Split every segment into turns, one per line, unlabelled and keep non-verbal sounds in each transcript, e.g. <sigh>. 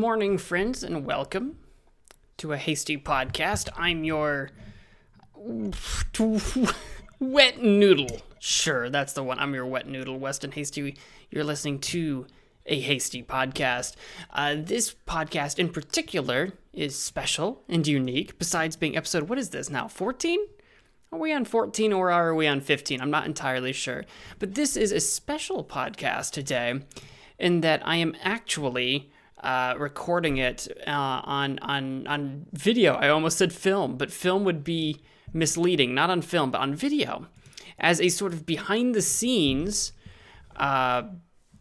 Morning, friends, and welcome to a hasty podcast. I'm your <laughs> wet noodle. Sure, that's the one. I'm your wet noodle, Weston Hasty. You're listening to a hasty podcast. Uh, this podcast in particular is special and unique, besides being episode, what is this now, 14? Are we on 14 or are we on 15? I'm not entirely sure. But this is a special podcast today in that I am actually uh, recording it uh, on on on video. I almost said film, but film would be misleading. Not on film, but on video, as a sort of behind the scenes uh,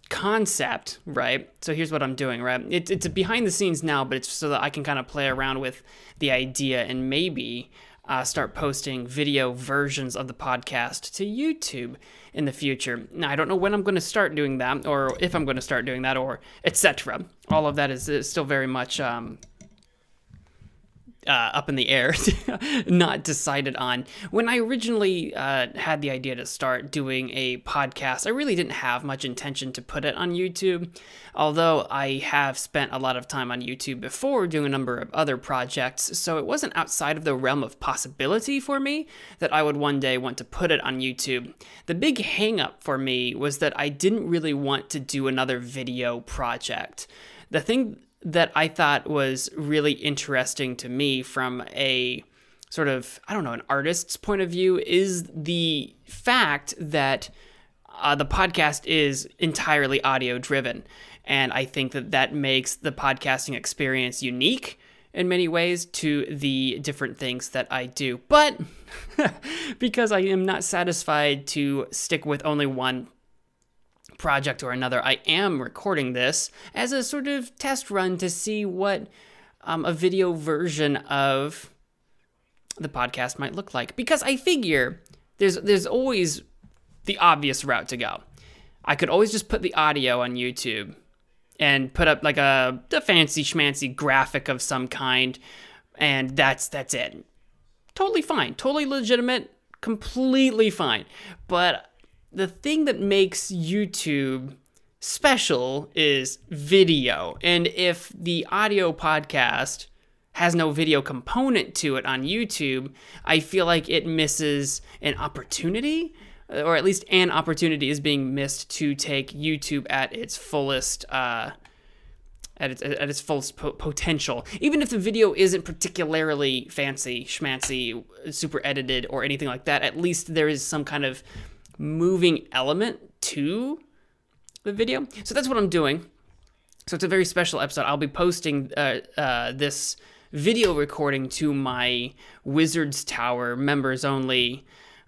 concept, right? So here's what I'm doing, right? It, it's a behind the scenes now, but it's so that I can kind of play around with the idea and maybe uh, start posting video versions of the podcast to YouTube in the future. Now, I don't know when I'm going to start doing that, or if I'm going to start doing that, or etc. All of that is, is still very much um, uh, up in the air, <laughs> not decided on. When I originally uh, had the idea to start doing a podcast, I really didn't have much intention to put it on YouTube. Although I have spent a lot of time on YouTube before doing a number of other projects, so it wasn't outside of the realm of possibility for me that I would one day want to put it on YouTube. The big hangup for me was that I didn't really want to do another video project. The thing that I thought was really interesting to me from a sort of, I don't know, an artist's point of view is the fact that uh, the podcast is entirely audio driven. And I think that that makes the podcasting experience unique in many ways to the different things that I do. But <laughs> because I am not satisfied to stick with only one project or another, I am recording this as a sort of test run to see what um, a video version of the podcast might look like. Because I figure there's there's always the obvious route to go. I could always just put the audio on YouTube and put up like a, a fancy schmancy graphic of some kind, and that's that's it. Totally fine, totally legitimate, completely fine. But the thing that makes YouTube special is video. And if the audio podcast has no video component to it on YouTube, I feel like it misses an opportunity, or at least an opportunity is being missed to take YouTube at its fullest. Uh, at its, at its fullest po- potential. Even if the video isn't particularly fancy, schmancy, super edited, or anything like that, at least there is some kind of moving element to the video. So that's what I'm doing. So it's a very special episode. I'll be posting uh, uh, this video recording to my Wizards Tower members only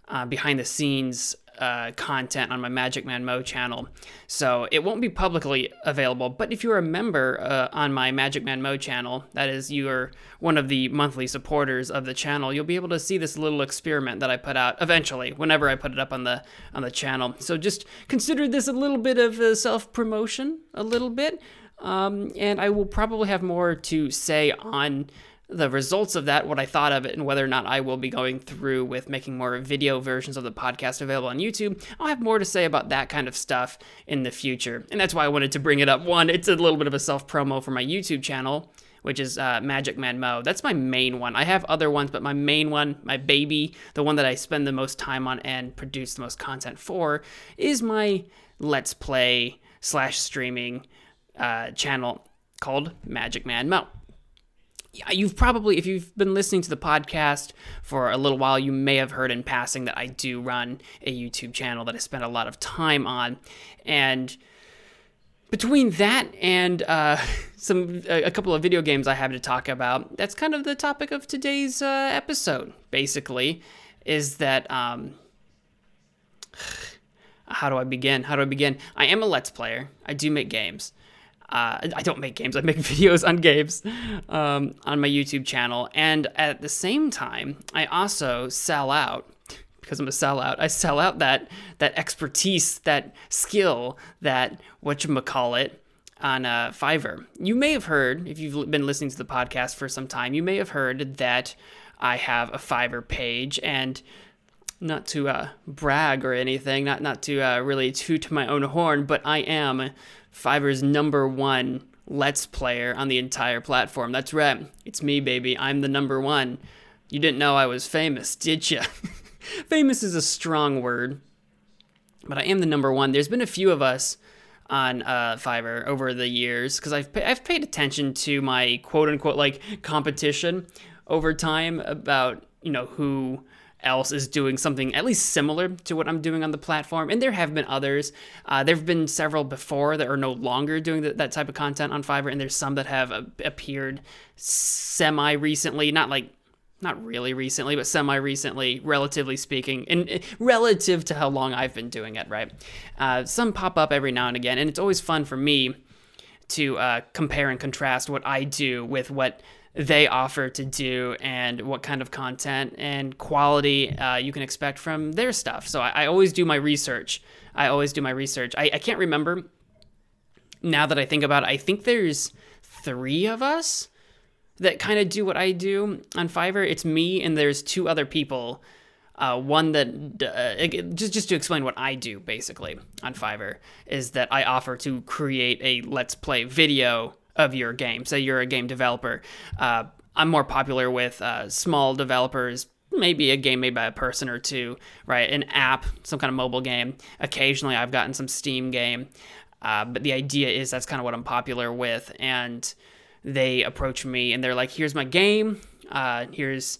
uh, behind the scenes uh, content on my Magic Man Mo channel. So it won't be publicly available, but if you're a member uh, on my Magic Man Mo channel, that is, you are one of the monthly supporters of the channel, you'll be able to see this little experiment that I put out eventually, whenever I put it up on the on the channel. So just consider this a little bit of self promotion, a little bit. Um, and I will probably have more to say on the results of that, what I thought of it, and whether or not I will be going through with making more video versions of the podcast available on YouTube. I'll have more to say about that kind of stuff in the future. And that's why I wanted to bring it up. One, it's a little bit of a self promo for my YouTube channel, which is uh, Magic Man Mo. That's my main one. I have other ones, but my main one, my baby, the one that I spend the most time on and produce the most content for, is my Let's Play slash streaming uh, channel called Magic Man Mo you've probably, if you've been listening to the podcast for a little while, you may have heard in passing that I do run a YouTube channel that I spend a lot of time on. And between that and uh, <laughs> some a couple of video games I have to talk about, that's kind of the topic of today's uh, episode. Basically, is that um, <sighs> how do I begin? How do I begin? I am a Let's Player. I do make games. Uh, I don't make games, I make <laughs> videos on games um, on my YouTube channel. And at the same time, I also sell out because I'm a sellout. I sell out that that expertise, that skill, that what you call it on uh, Fiverr. You may have heard, if you've been listening to the podcast for some time, you may have heard that I have a Fiverr page and not to uh, brag or anything, not not to uh, really toot my own horn, but I am Fiverr's number one Let's Player on the entire platform. That's right. It's me, baby. I'm the number one. You didn't know I was famous, did you? <laughs> famous is a strong word, but I am the number one. There's been a few of us on uh, Fiverr over the years because I've I've paid attention to my quote unquote like competition over time about you know who else is doing something at least similar to what I'm doing on the platform. And there have been others. Uh, there have been several before that are no longer doing the, that type of content on Fiverr, and there's some that have uh, appeared semi recently, not like not really recently, but semi recently, relatively speaking, and uh, relative to how long I've been doing it, right? Uh, some pop up every now and again, and it's always fun for me to uh, compare and contrast what I do with what they offer to do and what kind of content and quality uh, you can expect from their stuff. So I, I, always do my research. I always do my research. I, I can't remember now that I think about it. I think there's three of us that kind of do what I do on Fiverr. It's me and there's two other people. Uh, one that uh, just just to explain what I do basically on Fiverr is that I offer to create a let's play video of your game. Say you're a game developer. Uh, I'm more popular with uh, small developers, maybe a game made by a person or two, right? An app, some kind of mobile game. Occasionally, I've gotten some Steam game. Uh, but the idea is that's kind of what I'm popular with. And they approach me and they're like, here's my game. Uh, here's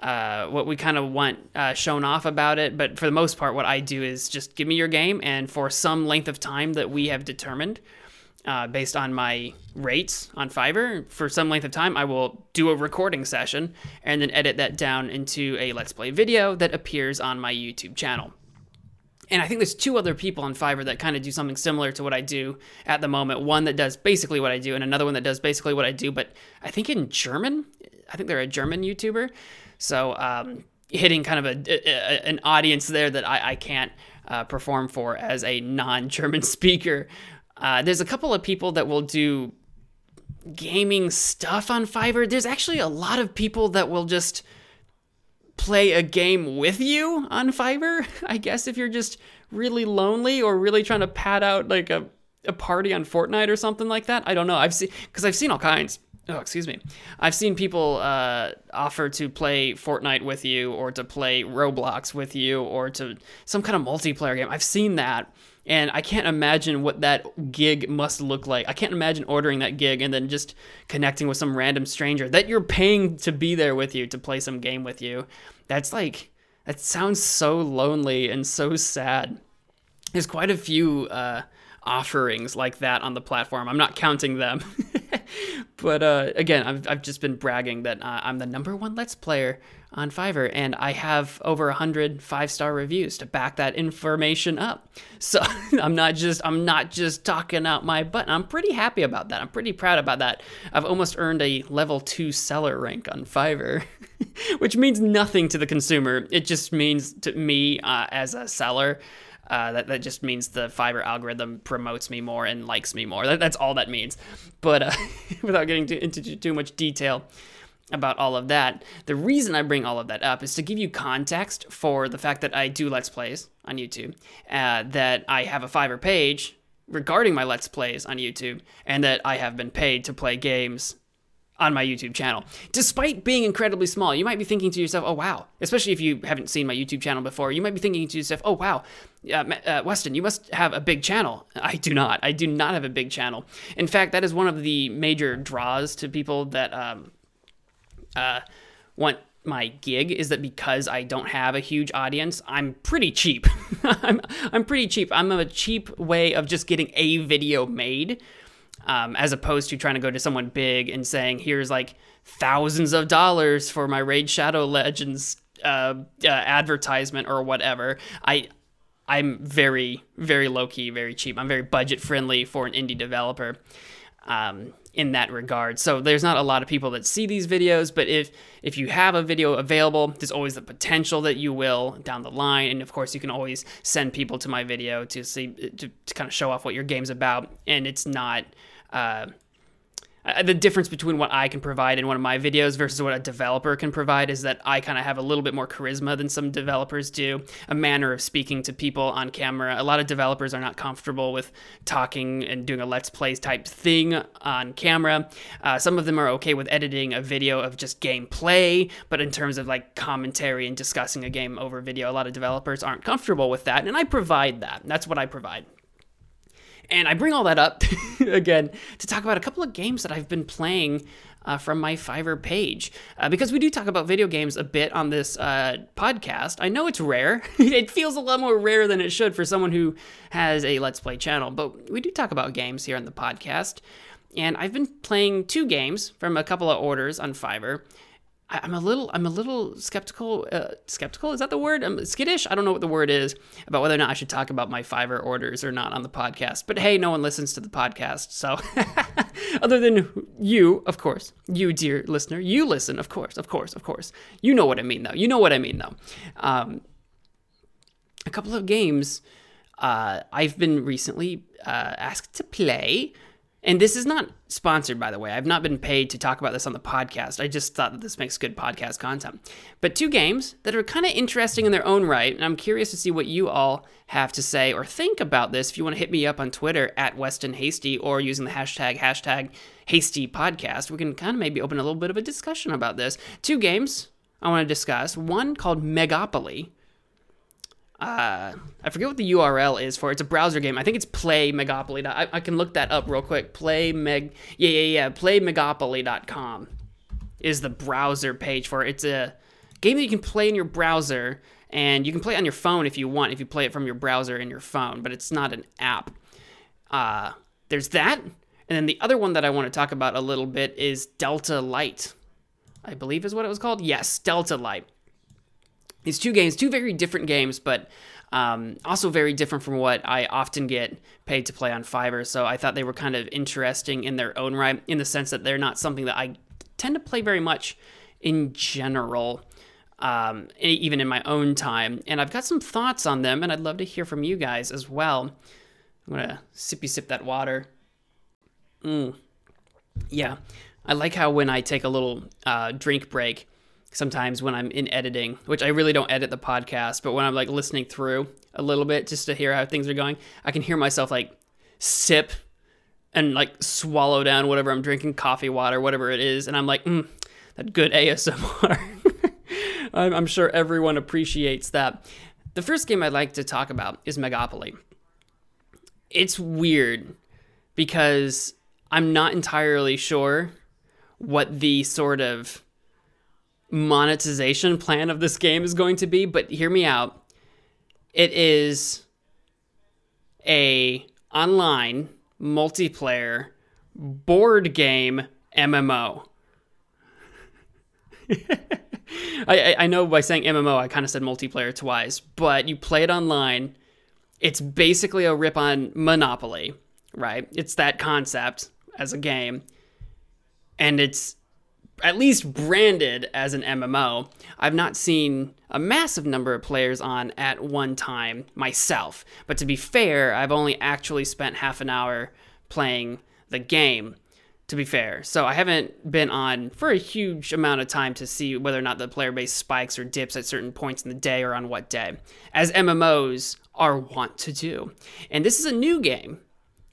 uh, what we kind of want uh, shown off about it. But for the most part, what I do is just give me your game, and for some length of time that we have determined, uh, based on my rates on Fiverr. For some length of time, I will do a recording session and then edit that down into a Let's Play video that appears on my YouTube channel. And I think there's two other people on Fiverr that kind of do something similar to what I do at the moment. One that does basically what I do, and another one that does basically what I do, but I think in German. I think they're a German YouTuber. So um, hitting kind of a, a, an audience there that I, I can't uh, perform for as a non-German <laughs> speaker. Uh, there's a couple of people that will do gaming stuff on Fiverr. There's actually a lot of people that will just play a game with you on Fiverr. <laughs> I guess if you're just really lonely or really trying to pad out like a, a party on Fortnite or something like that. I don't know. I've seen because I've seen all kinds. Oh, excuse me. I've seen people uh, offer to play Fortnite with you, or to play Roblox with you, or to some kind of multiplayer game. I've seen that, and I can't imagine what that gig must look like. I can't imagine ordering that gig and then just connecting with some random stranger that you're paying to be there with you to play some game with you. That's like, that sounds so lonely and so sad. There's quite a few uh, offerings like that on the platform. I'm not counting them. <laughs> but uh, again, I've, I've just been bragging that uh, I'm the number one Let's Player on Fiverr, and I have over 100 five star reviews to back that information up. So <laughs> I'm not just I'm not just talking out my butt. I'm pretty happy about that. I'm pretty proud about that. I've almost earned a level two seller rank on Fiverr, <laughs> which means nothing to the consumer. It just means to me uh, as a seller. Uh, that, that just means the Fiverr algorithm promotes me more and likes me more. That, that's all that means. But uh, <laughs> without getting too, into too much detail, about all of that. The reason I bring all of that up is to give you context for the fact that I do Let's Plays on YouTube, uh, that I have a Fiverr page regarding my Let's Plays on YouTube, and that I have been paid to play games on my YouTube channel. Despite being incredibly small, you might be thinking to yourself, oh wow, especially if you haven't seen my YouTube channel before, you might be thinking to yourself, oh wow, uh, uh, Weston, you must have a big channel. I do not. I do not have a big channel. In fact, that is one of the major draws to people that um, uh, want my gig is that because I don't have a huge audience, I'm pretty cheap. <laughs> I'm, I'm pretty cheap. I'm a cheap way of just getting a video made, um, as opposed to trying to go to someone big and saying, here's like thousands of dollars for my Raid Shadow Legends uh, uh, advertisement or whatever. I, I'm very, very low key, very cheap. I'm very budget friendly for an indie developer. Um, in that regard. So there's not a lot of people that see these videos, but if if you have a video available, there's always the potential that you will down the line. And of course, you can always send people to my video to see to, to kind of show off what your game's about. And it's not uh, uh, the difference between what I can provide in one of my videos versus what a developer can provide is that I kind of have a little bit more charisma than some developers do, a manner of speaking to people on camera. A lot of developers are not comfortable with talking and doing a let's plays type thing on camera. Uh, some of them are okay with editing a video of just gameplay, but in terms of like commentary and discussing a game over video, a lot of developers aren't comfortable with that, and I provide that. That's what I provide. And I bring all that up <laughs> again to talk about a couple of games that I've been playing uh, from my Fiverr page. Uh, because we do talk about video games a bit on this uh, podcast. I know it's rare. <laughs> it feels a lot more rare than it should for someone who has a Let's Play channel, but we do talk about games here on the podcast. And I've been playing two games from a couple of orders on Fiverr. I, am a little I'm a little skeptical. Uh, skeptical is that the word? I'm skittish. I don't know what the word is about whether or not I should talk about my Fiverr orders or not on the podcast. But hey, no one listens to the podcast, so <laughs> other than you, of course, you dear listener, you listen, of course, of course, of course. You know what I mean, though. You know what I mean, though. Um, a couple of games uh, I've been recently uh, asked to play and this is not sponsored, by the way. I've not been paid to talk about this on the podcast. I just thought that this makes good podcast content. But two games that are kind of interesting in their own right, and I'm curious to see what you all have to say or think about this. If you want to hit me up on Twitter at Weston Hasty or using the hashtag hashtag Hasty Podcast, we can kind of maybe open a little bit of a discussion about this. Two games I want to discuss. One called Megopoly uh, I forget what the URL is for. It's a browser game. I think it's Play Megopoly. I, I can look that up real quick. Play Meg. Yeah, yeah, yeah. PlayMegopoly.com is the browser page for it. It's a game that you can play in your browser, and you can play it on your phone if you want. If you play it from your browser in your phone, but it's not an app. Uh, there's that, and then the other one that I want to talk about a little bit is Delta Light. I believe is what it was called. Yes, Delta Light. These two games, two very different games, but um, also very different from what I often get paid to play on Fiverr. So I thought they were kind of interesting in their own right, in the sense that they're not something that I tend to play very much in general, um, even in my own time. And I've got some thoughts on them, and I'd love to hear from you guys as well. I'm gonna sippy sip that water. Mm. Yeah, I like how when I take a little uh, drink break, sometimes when I'm in editing, which I really don't edit the podcast, but when I'm like listening through a little bit just to hear how things are going, I can hear myself like sip and like swallow down whatever I'm drinking, coffee, water, whatever it is, and I'm like, mm, that good <laughs> ASMR. <laughs> I'm sure everyone appreciates that. The first game I'd like to talk about is Megopoly. It's weird because I'm not entirely sure what the sort of monetization plan of this game is going to be, but hear me out. It is a online multiplayer board game MMO. <laughs> I, I know by saying MMO, I kind of said multiplayer twice, but you play it online. It's basically a rip on Monopoly, right? It's that concept as a game. And it's at least branded as an MMO. I've not seen a massive number of players on at one time myself. But to be fair, I've only actually spent half an hour playing the game, to be fair. So I haven't been on for a huge amount of time to see whether or not the player base spikes or dips at certain points in the day or on what day, as MMOs are wont to do. And this is a new game.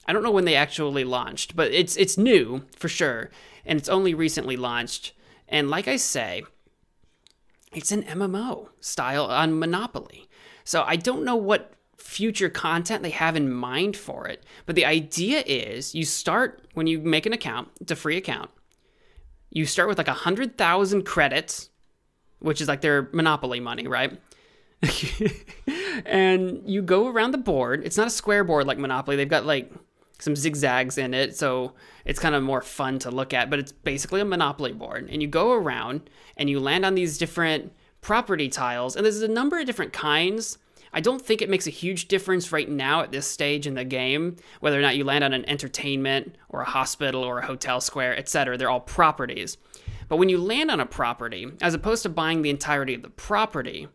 I don't know when they actually launched, but it's it's new for sure and it's only recently launched. And like I say, it's an MMO style on Monopoly. So I don't know what future content they have in mind for it, but the idea is you start when you make an account, it's a free account. You start with like a 100,000 credits, which is like their Monopoly money, right? <laughs> and you go around the board. It's not a square board like Monopoly. They've got like some zigzags in it, so it's kind of more fun to look at. But it's basically a Monopoly board, and you go around and you land on these different property tiles, and there's a number of different kinds. I don't think it makes a huge difference right now at this stage in the game whether or not you land on an entertainment or a hospital or a hotel square, etc. They're all properties. But when you land on a property, as opposed to buying the entirety of the property,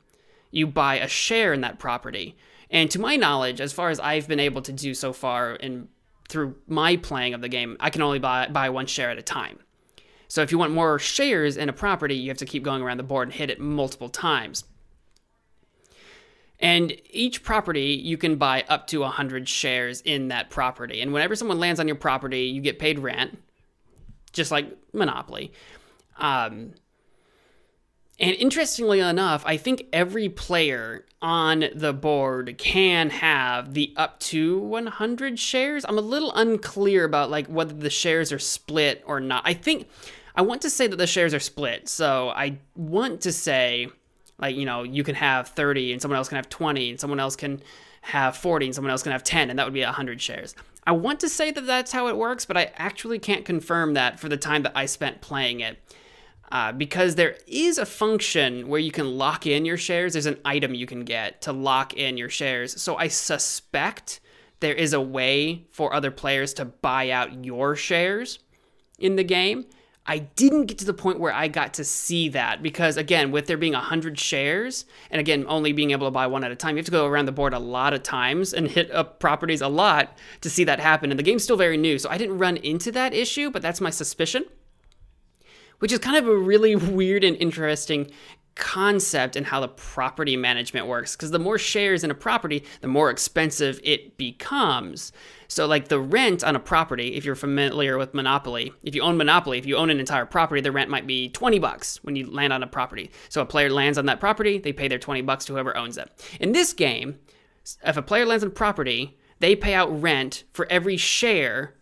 you buy a share in that property. And to my knowledge, as far as I've been able to do so far in through my playing of the game, I can only buy buy one share at a time. So if you want more shares in a property, you have to keep going around the board and hit it multiple times. And each property, you can buy up to 100 shares in that property. And whenever someone lands on your property, you get paid rent, just like Monopoly. Um, and interestingly enough, I think every player on the board can have the up to 100 shares. I'm a little unclear about like whether the shares are split or not. I think I want to say that the shares are split. So I want to say like, you know, you can have 30 and someone else can have 20 and someone else can have 40 and someone else can have 10 and that would be 100 shares. I want to say that that's how it works, but I actually can't confirm that for the time that I spent playing it. Uh, because there is a function where you can lock in your shares. There's an item you can get to lock in your shares. So I suspect there is a way for other players to buy out your shares in the game. I didn't get to the point where I got to see that because, again, with there being 100 shares, and again, only being able to buy one at a time, you have to go around the board a lot of times and hit up properties a lot to see that happen. And the game's still very new, so I didn't run into that issue, but that's my suspicion, which is kind of a really <laughs> weird and interesting concept and how the property management works because the more shares in a property the more expensive it becomes. So like the rent on a property if you're familiar with monopoly if you own monopoly if you own an entire property the rent might be 20 bucks when you land on a property. So a player lands on that property they pay their 20 bucks to whoever owns it. In this game if a player lands on property they pay out rent for every share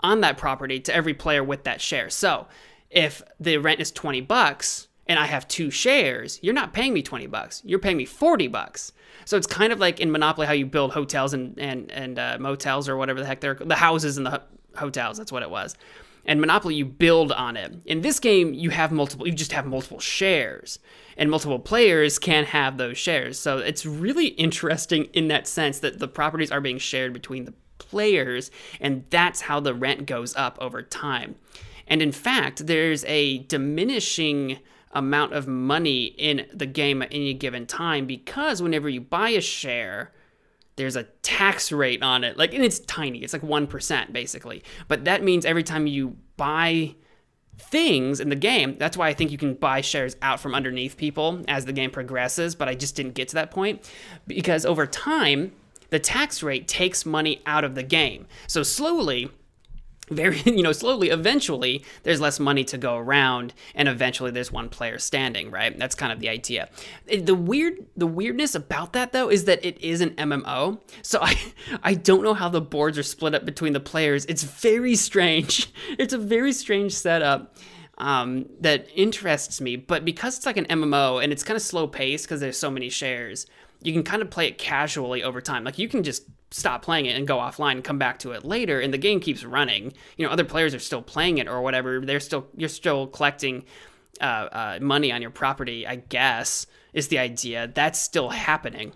on that property to every player with that share. So if the rent is 20 bucks and I have two shares, you're not paying me 20 bucks. You're paying me 40 bucks. So it's kind of like in Monopoly how you build hotels and and and uh, motels or whatever the heck they're the houses and the hotels. That's what it was. And Monopoly, you build on it. In this game, you have multiple. You just have multiple shares, and multiple players can have those shares. So it's really interesting in that sense that the properties are being shared between the players, and that's how the rent goes up over time. And in fact, there's a diminishing amount of money in the game at any given time because whenever you buy a share, there's a tax rate on it. Like, and it's tiny, it's like 1% basically. But that means every time you buy things in the game, that's why I think you can buy shares out from underneath people as the game progresses. But I just didn't get to that point because over time, the tax rate takes money out of the game. So slowly, very <laughs> you know slowly eventually there's less money to go around and eventually there's one player standing right? That's kind of the idea. The weird the weirdness about that though is that it is an mmo so <laughs> i i don't know how the boards are split up between the players. It's very strange. <laughs> It's a very strange setup um, that interests me. But because it's like an mmo and it's kind of slow paced because there's so many shares you can kind of play it casually over time. Like you can just stop playing it and go offline and come back to it later and the game keeps running you know other players are still playing it or whatever they're still you're still collecting uh, uh, money on your property i guess is the idea that's still happening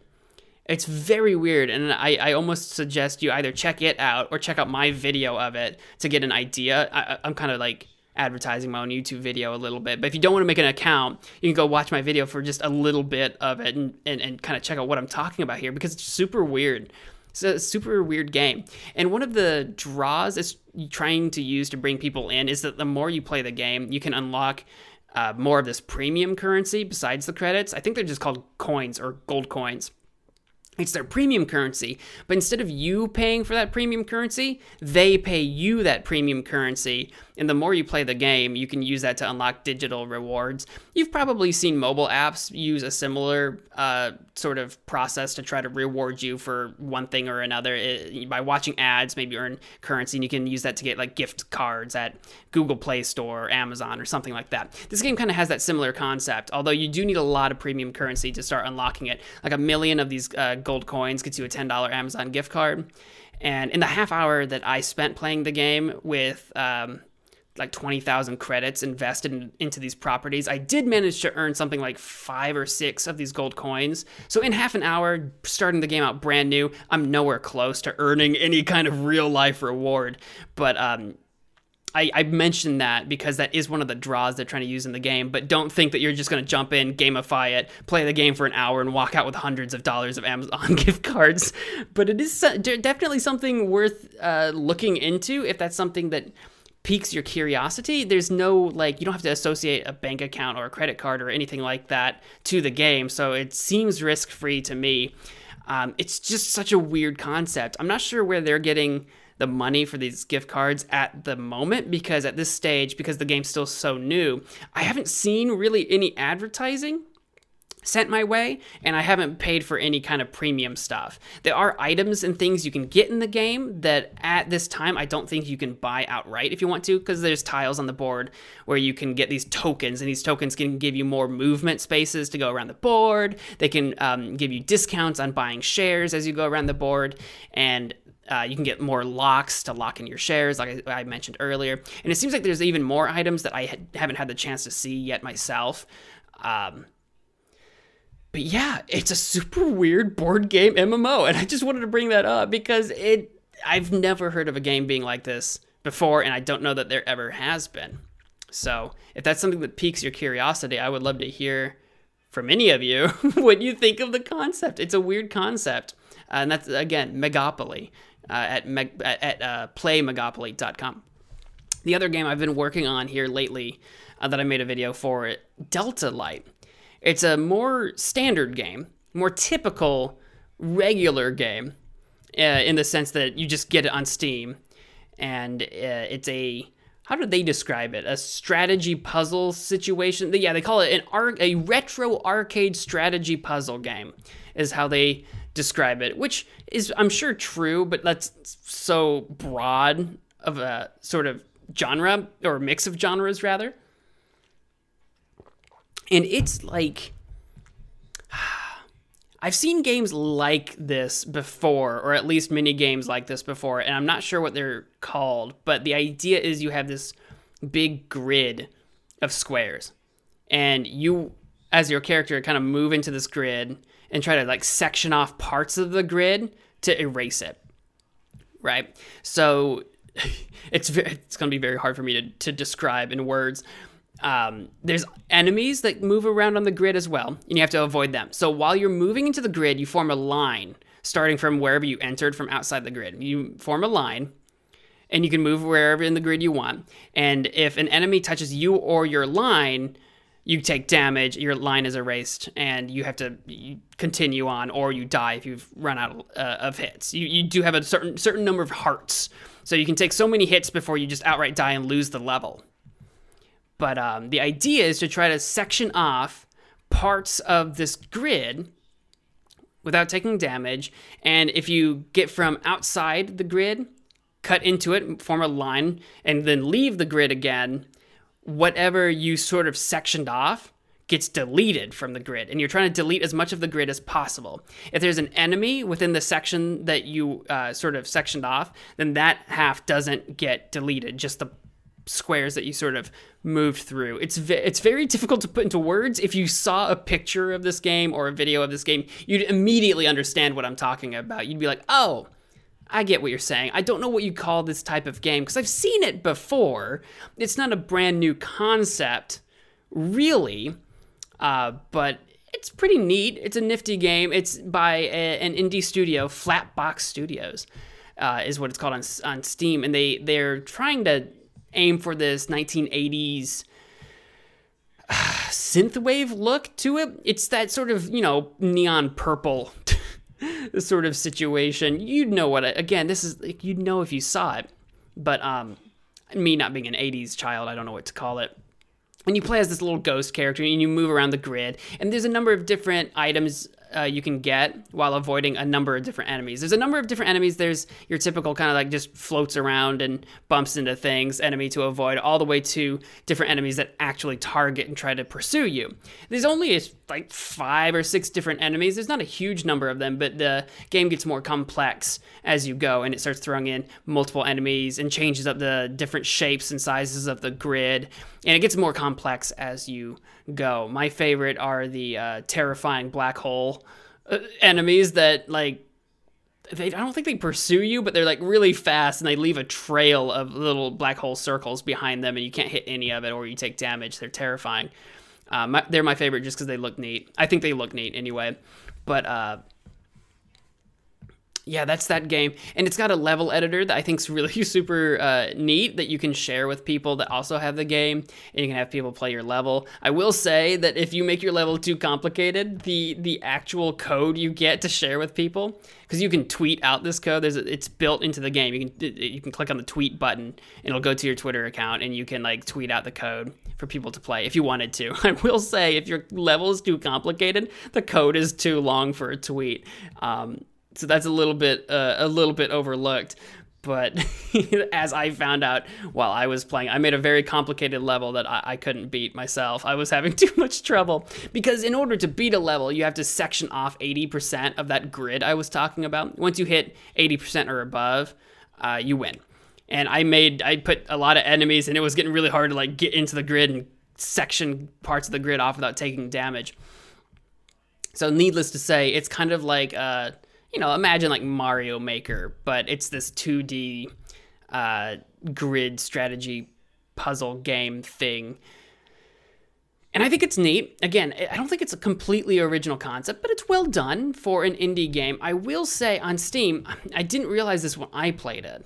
it's very weird and I, I almost suggest you either check it out or check out my video of it to get an idea I, i'm kind of like advertising my own YouTube video a little bit. But if you don't want to make an account, you can go watch my video for just a little bit of it and, and, and kind of check out what I'm talking about here because it's super weird. It's a super weird game. And one of the draws it's trying to use to bring people in is that the more you play the game, you can unlock uh, more of this premium currency besides the credits. I think they're just called coins or gold coins. It's their premium currency. But instead of you paying for that premium currency, they pay you that premium currency. And the more you play the game, you can use that to unlock digital rewards. You've probably seen mobile apps use a similar uh, sort of process to try to reward you for one thing or another. It, by watching ads, maybe earn currency, and you can use that to get like gift cards at Google Play Store or Amazon or something like that. This game kind of has that similar concept, although you do need a lot of premium currency to start unlocking it. Like a million of these uh, gold coins gets you a $10 Amazon gift card. And in the half hour that I spent playing the game with um, like 20,000 credits invested in, into these properties, I did manage to earn something like five or six of these gold coins. So in half an hour, starting the game out brand new, I'm nowhere close to earning any kind of real life reward. But um, I, I mentioned that because that is one of the draws they're trying to use in the game, but don't think that you're just going to jump in, gamify it, play the game for an hour, and walk out with hundreds of dollars of Amazon <laughs> gift cards. But it is definitely something worth uh, looking into if that's something that piques your curiosity. There's no, like, you don't have to associate a bank account or a credit card or anything like that to the game, so it seems risk free to me. Um, it's just such a weird concept. I'm not sure where they're getting the money for these gift cards at the moment because at this stage, because the game's still so new, I haven't seen really any advertising sent my way and I haven't paid for any kind of premium stuff. There are items and things you can get in the game that at this time I don't think you can buy outright if you want to because there's tiles on the board where you can get these tokens and these tokens can give you more movement spaces to go around the board. They can um, give you discounts on buying shares as you go around the board and uh, you can get more locks to lock in your shares, like I, mentioned earlier. And it seems like there's even more items that I ha- haven't had the chance to see yet myself. Um, but yeah, it's a super weird board game MMO, and I just wanted to bring that up because it. I've never heard of a game being like this before, and I don't know that there ever has been. So, if that's something that piques your curiosity, I would love to hear from any of you <laughs> what you think of the concept. It's a weird concept, uh, and that's again Megopoly uh, at meg- at uh. The other game I've been working on here lately uh, that I made a video for Delta Light. It's a more standard game, more typical, regular game, uh, in the sense that you just get it on Steam, and uh, it's a how do they describe it? A strategy puzzle situation. Yeah, they call it an ar- a retro arcade strategy puzzle game, is how they describe it, which is I'm sure true, but that's so broad of a sort of genre or mix of genres rather. And it's like <sighs> I've seen games like this before, or at least mini games like this before, and I'm not sure what they're called, but the idea is you have this big grid of squares, and you, as your character, kind of move into this grid and try to like section off parts of the grid to erase it. Right? So <laughs> it's very, it's going to be very hard for me to, to describe in words, um, there's enemies that move around on the grid as well, and you have to avoid them. So while you're moving into the grid, you form a line starting from wherever you entered from outside the grid. You form a line, and you can move wherever in the grid you want. And if an enemy touches you or your line, you take damage, your line is erased, and you have to continue on, or you die if you've run out uh, of hits. You, you do have a certain certain number of hearts, so you can take so many hits before you just outright die and lose the level. But um, the idea is to try to section off parts of this grid without taking damage. And if you get from outside the grid, cut into it, form a line, and then leave the grid again, whatever you sort of sectioned off gets deleted from the grid and you're trying to delete as much of the grid as possible if there's an enemy within the section that you uh, sort of sectioned off then that half doesn't get deleted just the squares that you sort of moved through. It's ve- it's very difficult to put into words. If you saw a picture of this game or a video of this game, you'd immediately understand what I'm talking about. You'd be like, "Oh, I get what you're saying. I don't know what you call this type of game because I've seen it before. It's not a brand new concept, really, uh, but it's pretty neat. It's a nifty game. It's by a, an indie studio, Flatbox Studios, uh, is what it's called on on Steam, and they they're trying to aim for this 1980s uh, <sighs> synthwave look to it. It's that sort of, you know, neon purple <laughs> sort of situation. You'd know what, I, again, this is, like, you'd know if you saw it. But um, me not being an 80s child, I don't know what to call it. And you play as this little ghost character and you move around the grid. And there's a number of different items uh, you can get while avoiding a number of different enemies. There's a number of different enemies. There's your typical kind of like just floats around and bumps into things enemy to avoid, all the way to different enemies that actually target and try to pursue you. There's only like five or six different enemies. There's not a huge number of them, but the game gets more complex as you go and it starts throwing in multiple enemies and changes up the different shapes and sizes of the grid. And it gets more complex as you go. My favorite are the uh, terrifying black hole enemies that like they I don't think they pursue you, but they're like really fast and they leave a trail of little black hole circles behind them, and you can't hit any of it or you take damage. They're terrifying. Uh, my, they're my favorite just because they look neat. I think they look neat anyway. But uh, yeah, that's that game, and it's got a level editor that I think is really <laughs> super uh, neat that you can share with people that also have the game, and you can have people play your level. I will say that if you make your level too complicated, the the actual code you get to share with people, because you can tweet out this code. There's it's built into the game. You can you can click on the tweet button, and it'll go to your Twitter account, and you can like tweet out the code for people to play if you wanted to. <laughs> I will say if your level is too complicated, the code is too long for a tweet. Um, so that's a little bit uh, a little bit overlooked but <laughs> as I found out while I was playing, I made a very complicated level that I, I, couldn't beat myself. I was having <laughs> too much trouble because in order to beat a level, you have to section off 80% of that grid I was talking about. Once you hit 80% or above, uh, you win. And I made, I put a lot of enemies, and it was getting really hard to like get into the grid and section parts of the grid off without taking damage. So, needless to say, it's kind of like. Uh, you know, imagine like Mario Maker, but it's this 2D uh, grid strategy puzzle game thing. And I think it's neat. Again, I don't think it's a completely original concept, but it's well done for an indie game. I will say on Steam, <sighs> I didn't realize this when I played it.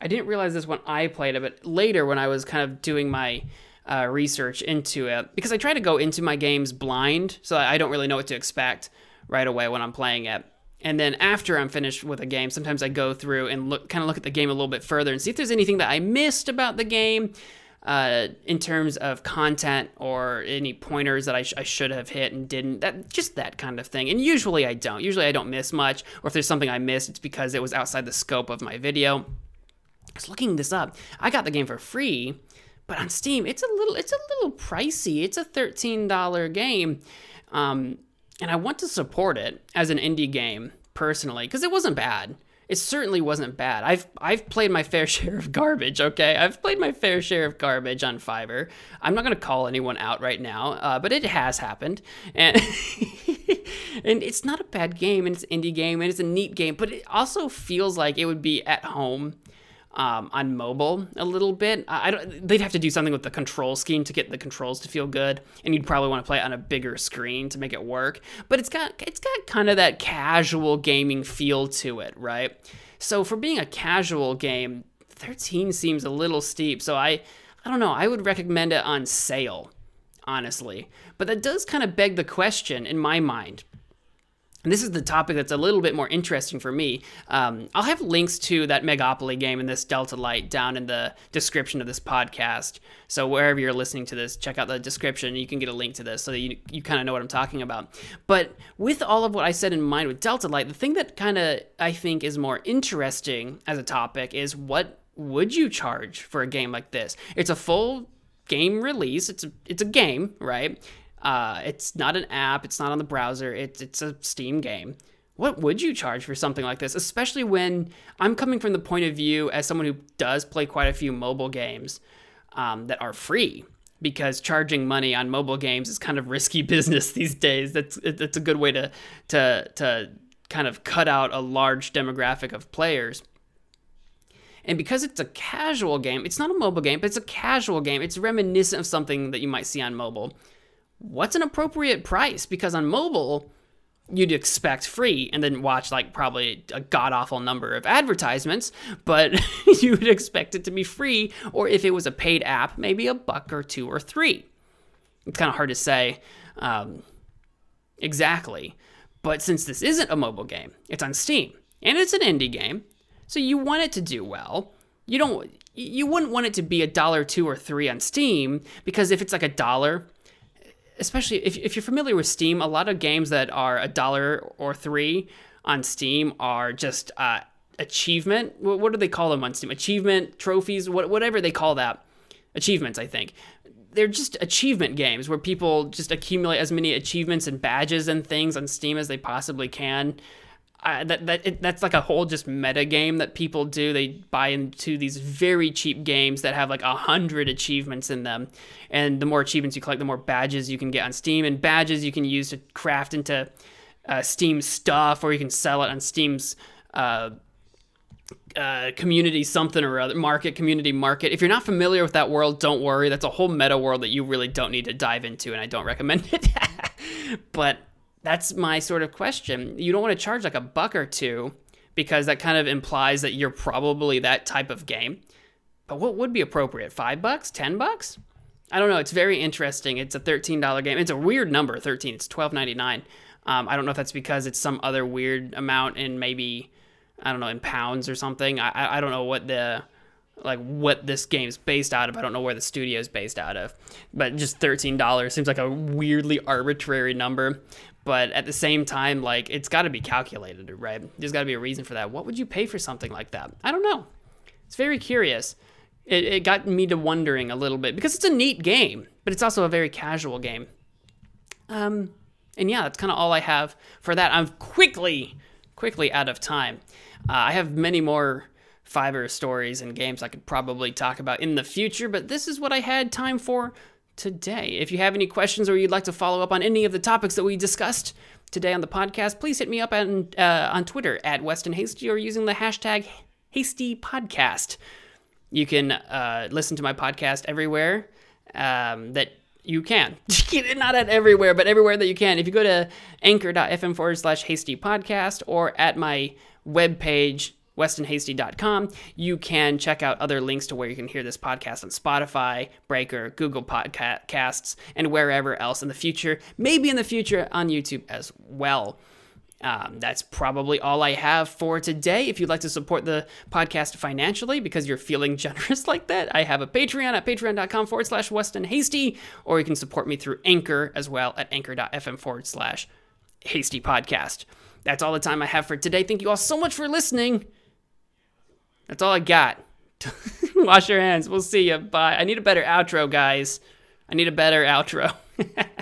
I didn't realize this when I played it, but later when I was kind of doing my uh, research into it, because I try to go into my games blind, so I don't really know what to expect right away when I'm playing it. And then after I'm finished with a game, sometimes I go through and look, kind of look at the game a little bit further and see if there's anything that I missed about the game uh, in terms of content or any pointers that I, sh- I, should have hit and didn't. That just that kind of thing. And usually I don't. Usually I don't miss much. Or if there's something I missed, it's because it was outside the scope of my video. I was looking this up. I got the game for free, but on Steam it's a little it's a little pricey. It's a thirteen dollar game. Um, and I want to support it as an indie game personally because it wasn't bad. It certainly wasn't bad. I've I've played my fair <laughs> share of garbage. Okay, I've played my fair share of garbage on Fiverr. I'm not gonna call anyone out right now, uh, but it has happened, and <laughs> and it's not a bad game, and it's an indie game, and it's a neat game, but it also feels like it would be at home um, on mobile a little bit. I don't. They'd have to do something with the control scheme to get the controls to feel good, and you'd probably want to play it on a bigger screen to make it work. But it's got it's got kind of that casual gaming feel to it, right? So for being a casual game, 13 seems a little steep. So I I don't know. I would recommend it on sale, honestly. But that does kind of beg the question in my mind and this is the topic that's a little bit more interesting for me. Um, I'll have links to that Megopoly game and this Delta Light down in the description of this podcast. So wherever you're listening to this, check out the description. You can get a link to this so that you, you kind of know what I'm talking about. But with all of what I said in mind with Delta Light, the thing that kind of I think is more interesting as a topic is what would you charge for a game like this? It's a full game release. It's a, it's a game, right? Uh, it's not an app. It's not on the browser. It's it's a Steam game. What would you charge for something like this? Especially when I'm coming from the point of view as someone who does play quite a few mobile games um, that are free because charging money on mobile games is kind of risky <laughs> business these days. That's that's a good way to to to kind of cut out a large demographic of players. And because it's a casual game, it's not a mobile game, but it's a casual game. It's reminiscent of something that you might see on mobile what's an appropriate price? Because on mobile, you'd expect free and then watch like probably a god awful number of advertisements, but <laughs> you would expect it to be free, or if it was a paid app, maybe a buck or two or three. It's kind of hard to say um, exactly. But since this isn't a mobile game, it's on Steam and it's an indie game, so you want it to do well. You don't. You wouldn't want it to be a dollar, two, or three on Steam because if it's like a dollar, especially if, if you're familiar with Steam, a lot of games that are a dollar or three on Steam are just uh, achievement. What, what, do they call them on Steam? Achievement trophies, what, whatever they call that. Achievements, I think. They're just achievement games where people just accumulate as many achievements and badges and things on Steam as they possibly can that that it, that's like a whole just meta game that people do. They buy into these very cheap games that have like a hundred achievements in them, and the more achievements you collect, the more badges you can get on Steam, and badges you can use to craft into uh, Steam stuff, or you can sell it on Steam's uh, uh, community something or other market community market. If you're not familiar with that world don't worry. That's a whole meta world that you really don't need to dive into and i don't recommend <laughs> it. But that's my sort of question. You don't want to charge like a buck or two because that kind of implies that you're probably that type of game. But what would be appropriate? Five bucks? Ten bucks? I don't know. It's very interesting. It's a $13 game. It's a weird number 13 it's 12.99 um, i don't know if that's because it's some other weird amount in maybe I don't know in pounds or something. I I don't know what the like what this game's based out of. I don't know where the studio is based out of, but just thirteen dollars seems like a weirdly arbitrary number. But at the same time, like it's got to be calculated, right? There's got to be a reason for that. What would you pay for something like that? I don't know. It's very curious. It, it got me to wondering a little bit because it's a neat game, but it's also a very casual game. Um, and yeah, that's kind of all I have for that. I'm quickly, quickly out of time. Uh, I have many more Fiverr stories and games I could probably talk about in the future, but this is what I had time for today. If you have any questions or you'd like to follow up on any of the topics that we discussed today on the podcast, please hit me up on, uh, on Twitter at Weston Hasty or using the hashtag Hasty Podcast. You can uh, listen to my podcast everywhere um, that you can. <laughs> Not at everywhere, but everywhere that you can. If you go to anchor.fm forward slash hasty podcast or at my webpage, westonhasty.com, you can check out other links to where you can hear this podcast on Spotify, Breaker, Google Podcasts, and wherever else in the future. Maybe in the future on YouTube as well. Um, that's probably all I have for today. If you'd like to support the podcast financially because you're feeling <laughs> generous like that, I have a Patreon at patreon.com forward slash Weston Hasty, or you can support me through Anchor as well at anchor.fm forward slash Hasty Podcast. That's all the time I have for today. Thank you all so much for listening. That's all I got. <laughs> Wash your hands. We'll see you. Bye. I need a better outro, guys. I need a better outro. <laughs>